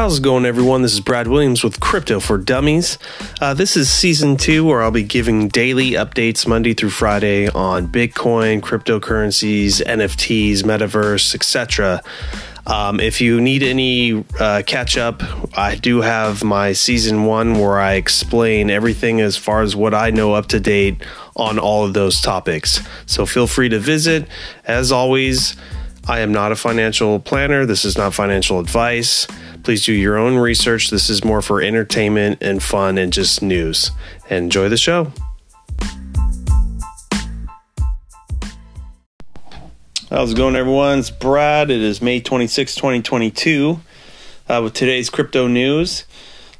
How's it going, everyone? This is Brad Williams with Crypto for Dummies. Uh, this is season two, where I'll be giving daily updates Monday through Friday on Bitcoin, cryptocurrencies, NFTs, metaverse, etc. Um, if you need any uh, catch up, I do have my season one where I explain everything as far as what I know up to date on all of those topics. So feel free to visit. As always, I am not a financial planner. This is not financial advice. Please do your own research. This is more for entertainment and fun and just news. Enjoy the show. How's it going, everyone? It's Brad. It is May 26, 2022. Uh, with today's crypto news.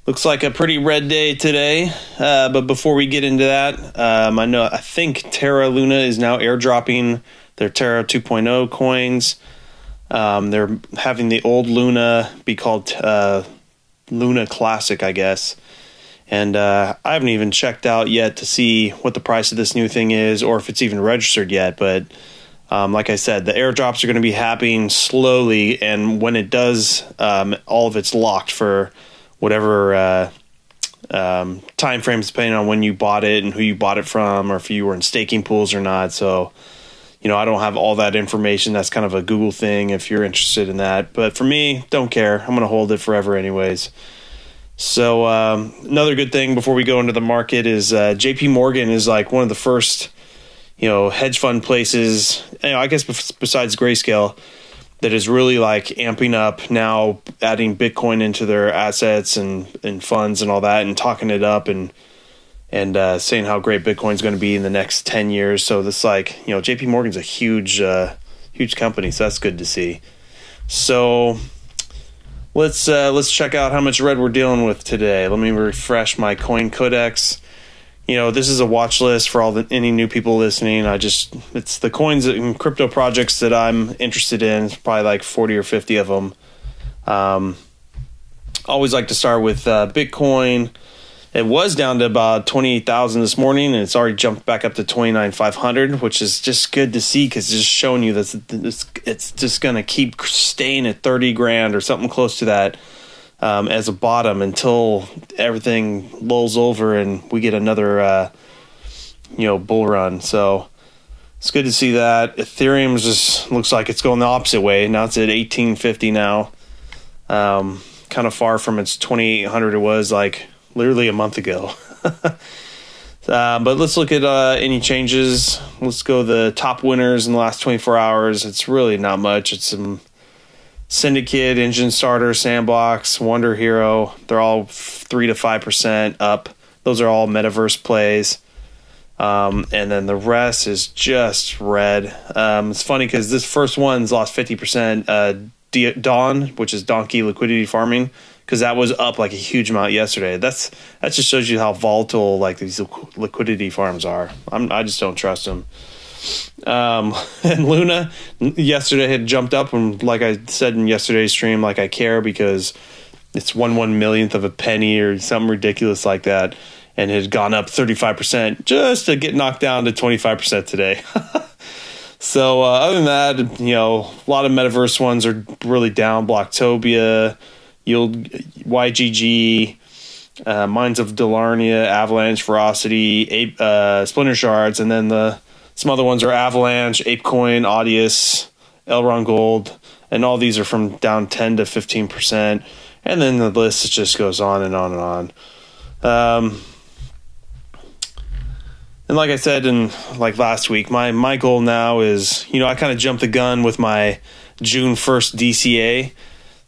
Looks like a pretty red day today. Uh, but before we get into that, um, I know I think Terra Luna is now airdropping their Terra 2.0 coins. Um, they're having the old Luna be called uh, Luna Classic, I guess. And uh, I haven't even checked out yet to see what the price of this new thing is or if it's even registered yet. But um, like I said, the airdrops are going to be happening slowly. And when it does, um, all of it's locked for whatever uh, um, time frames, depending on when you bought it and who you bought it from, or if you were in staking pools or not. So you know, I don't have all that information. That's kind of a Google thing if you're interested in that. But for me, don't care. I'm going to hold it forever, anyways. So um, another good thing before we go into the market is uh, J.P. Morgan is like one of the first, you know, hedge fund places. You know, I guess besides Grayscale, that is really like amping up now, adding Bitcoin into their assets and and funds and all that, and talking it up and and uh, saying how great Bitcoin's going to be in the next ten years. So this like you know J.P. Morgan's a huge uh, huge company, so that's good to see. So let's uh, let's check out how much red we're dealing with today. Let me refresh my Coin Codex. You know, this is a watch list for all the any new people listening. I just it's the coins and crypto projects that I'm interested in. It's probably like forty or fifty of them. Um, always like to start with uh, Bitcoin. It was down to about 28,000 this morning, and it's already jumped back up to 29,500, which is just good to see because it's just showing you that it's, just going to keep staying at 30 grand or something close to that um, as a bottom until everything lulls over and we get another, uh, you know, bull run. So it's good to see that. Ethereum just looks like it's going the opposite way. Now it's at 1850 now. Um, kind of far from its 2800 it was like literally a month ago. uh, but let's look at uh, any changes. Let's go the top winners in the last 24 hours. It's really not much. It's some Syndicate, Enjinstarter, Sandbox, Wonder Hero. They're all three to five percent up. Those are all metaverse plays. Um, and then the rest is just red. Um, it's funny because this first one's lost 50%. Uh, Dawn, which is Donkey Liquidity Farming, because that was up like a huge amount yesterday. That's that just shows you how volatile like these liquidity farms are. I'm, I just don't trust them. Um, and Luna yesterday had jumped up, and like I said in yesterday's stream, like I care because it's one one millionth of a penny or something ridiculous like that, and had gone up thirty five percent just to get knocked down to twenty five percent today. so uh, other than that, you know, a lot of metaverse ones are really down. Blocktopia Yield YGG, uh, Mines of Dalarnia, Avalanche, Verasity, Ape, uh, Splinter Shards, and then the some other ones are Avalanche, ApeCoin, Audius, Elrond Gold, and all these are from down 10 to 15 percent. And then the list just goes on and on and on. Um, and like I said in like last week, my my goal now is you know I kind of jumped the gun with my June first DCA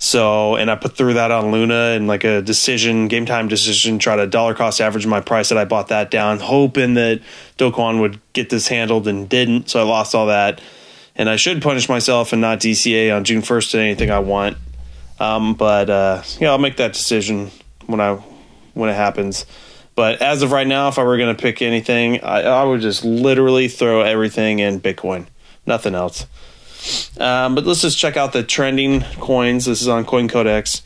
so, and I put through that on Luna and like a decision, game time decision, try to dollar cost average my price that I bought that down, hoping that Do Kwon would get this handled and didn't. So I lost all that. And I should punish myself and not DCA on June 1st to anything I want. Um, but, uh, yeah, I'll make that decision when I, when it happens. But as of right now, if I were going to pick anything, I, I would just literally throw everything in Bitcoin, nothing else. Um, but let's just check out the trending coins. This is on Coin Codex.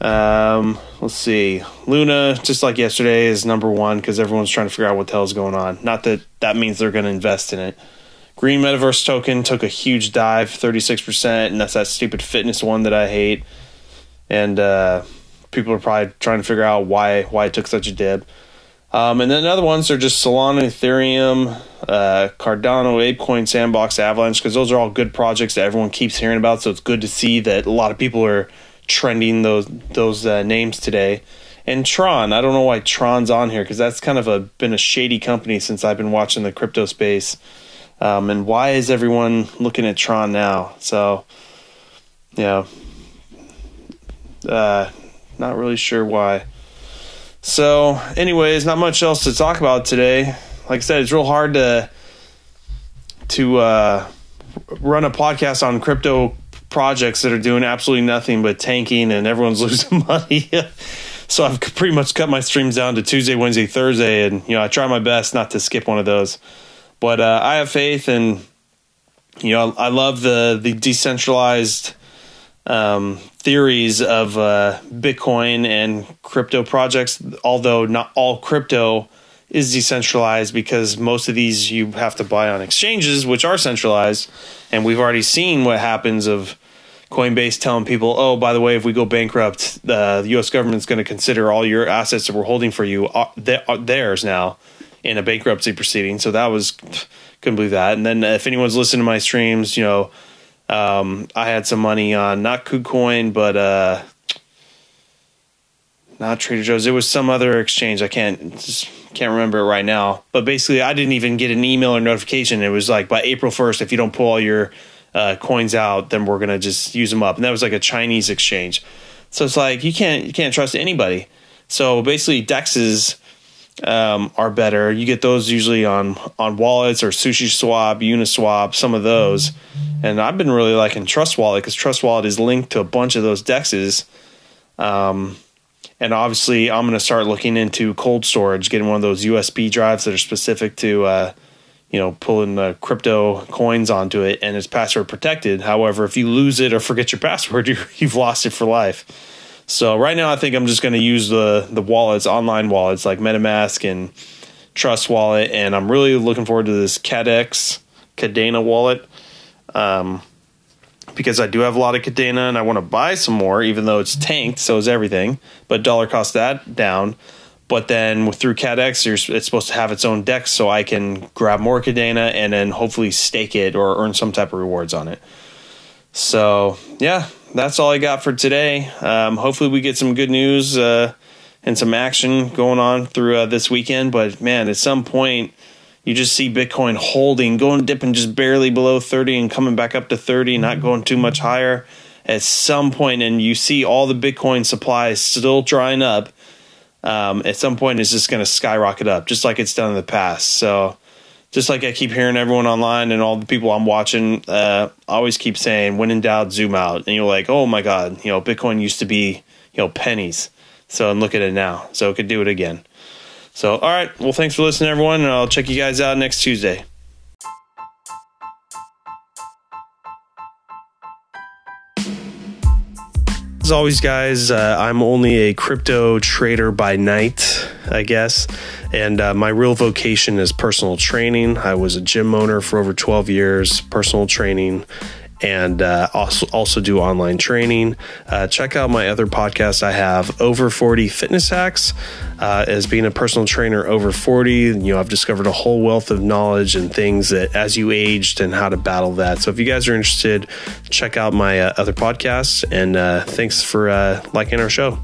Um, let's see. Luna, just like yesterday, is number one because everyone's trying to figure out what the hell is going on. Not that that means they're going to invest in it. Green Metaverse token took a huge dive, 36%, and that's that stupid fitness one that I hate. and uh, people are probably trying to figure out why why it took such a dip. Um, and then other ones are just Solana, Ethereum, uh, Cardano, ApeCoin, Sandbox, Avalanche, because those are all good projects that everyone keeps hearing about. So it's good to see that a lot of people are trending those those uh, names today. And Tron, I don't know why Tron's on here because that's kind of a been a shady company since I've been watching the crypto space. Um, and why is everyone looking at Tron now? So, yeah, uh, not really sure why. So, anyways, not much else to talk about today. Like I said, it's real hard to to uh, run a podcast on crypto projects that are doing absolutely nothing but tanking and everyone's losing money. so I've pretty much cut my streams down to Tuesday, Wednesday, Thursday, and you know I try my best not to skip one of those. But uh, I have faith, and you know I love the the decentralized um, theories of uh, Bitcoin and crypto projects. Although not all crypto is decentralized because most of these you have to buy on exchanges, which are centralized, and we've already seen what happens of Coinbase telling people, "Oh, by the way, if we go bankrupt, uh, the U.S. government's going to consider all your assets that we're holding for you are, are theirs now in a bankruptcy proceeding." So that was couldn't believe that. And then if anyone's listening to my streams, you know, um, I had some money on not KuCoin, but uh, not Trader Joe's. It was some other exchange. I can't can't remember it right now. But basically, I didn't even get an email or notification. It was like by April first, if you don't pull all your uh, coins out, then we're gonna just use them up. And that was like a Chinese exchange. So it's like you can't you can't trust anybody. So basically, dexes um, are better. You get those usually on on wallets or Sushi Swap, Uniswap, some of those. And I've been really liking Trust Wallet because Trust Wallet is linked to a bunch of those dexes. Um, and obviously, I'm going to start looking into cold storage, getting one of those USB drives that are specific to uh, you know, pulling the crypto coins onto it and it's password protected. However, if you lose it or forget your password, you have lost it for life. So right now, I think I'm just going to use the the wallets, online wallets like MetaMask and Trust Wallet, and I'm really looking forward to this Kaddex Kadena wallet. Um, because I do have a lot of Kadena and I want to buy some more, even though it's tanked, so is everything. But dollar cost that down. But then through Kaddex, it's supposed to have its own dex, so I can grab more Kadena and then hopefully stake it or earn some type of rewards on it. So yeah, that's all I got for today. Um, hopefully, we get some good news uh, and some action going on through uh, this weekend. But man, at some point, you just see Bitcoin holding, going dipping just barely below 30 and coming back up to 30, not going too much higher. At some point, and you see all the Bitcoin supply still drying up um, at some point it's just going to skyrocket up, just like it's done in the past. So, just like I keep hearing everyone online and all the people I'm watching, uh, always keep saying, "When in doubt, zoom out." And you're like, "Oh my God, you know, Bitcoin used to be, you know, pennies." So, and look at it now. So, it could do it again. So, all right. Well, thanks for listening, everyone, and I'll check you guys out next Tuesday. As always, guys, uh, I'm only a crypto trader by night, I guess. And uh, my real vocation is personal training. I was a gym owner for over 12 years, personal training and uh, also also do online training. Uh, check out my other podcast. I have over 40 fitness hacks. Uh, as being a personal trainer over 40, you know I've discovered a whole wealth of knowledge and things that as you aged and how to battle that. So if you guys are interested, check out my uh, other podcasts. And uh, thanks for uh, liking our show.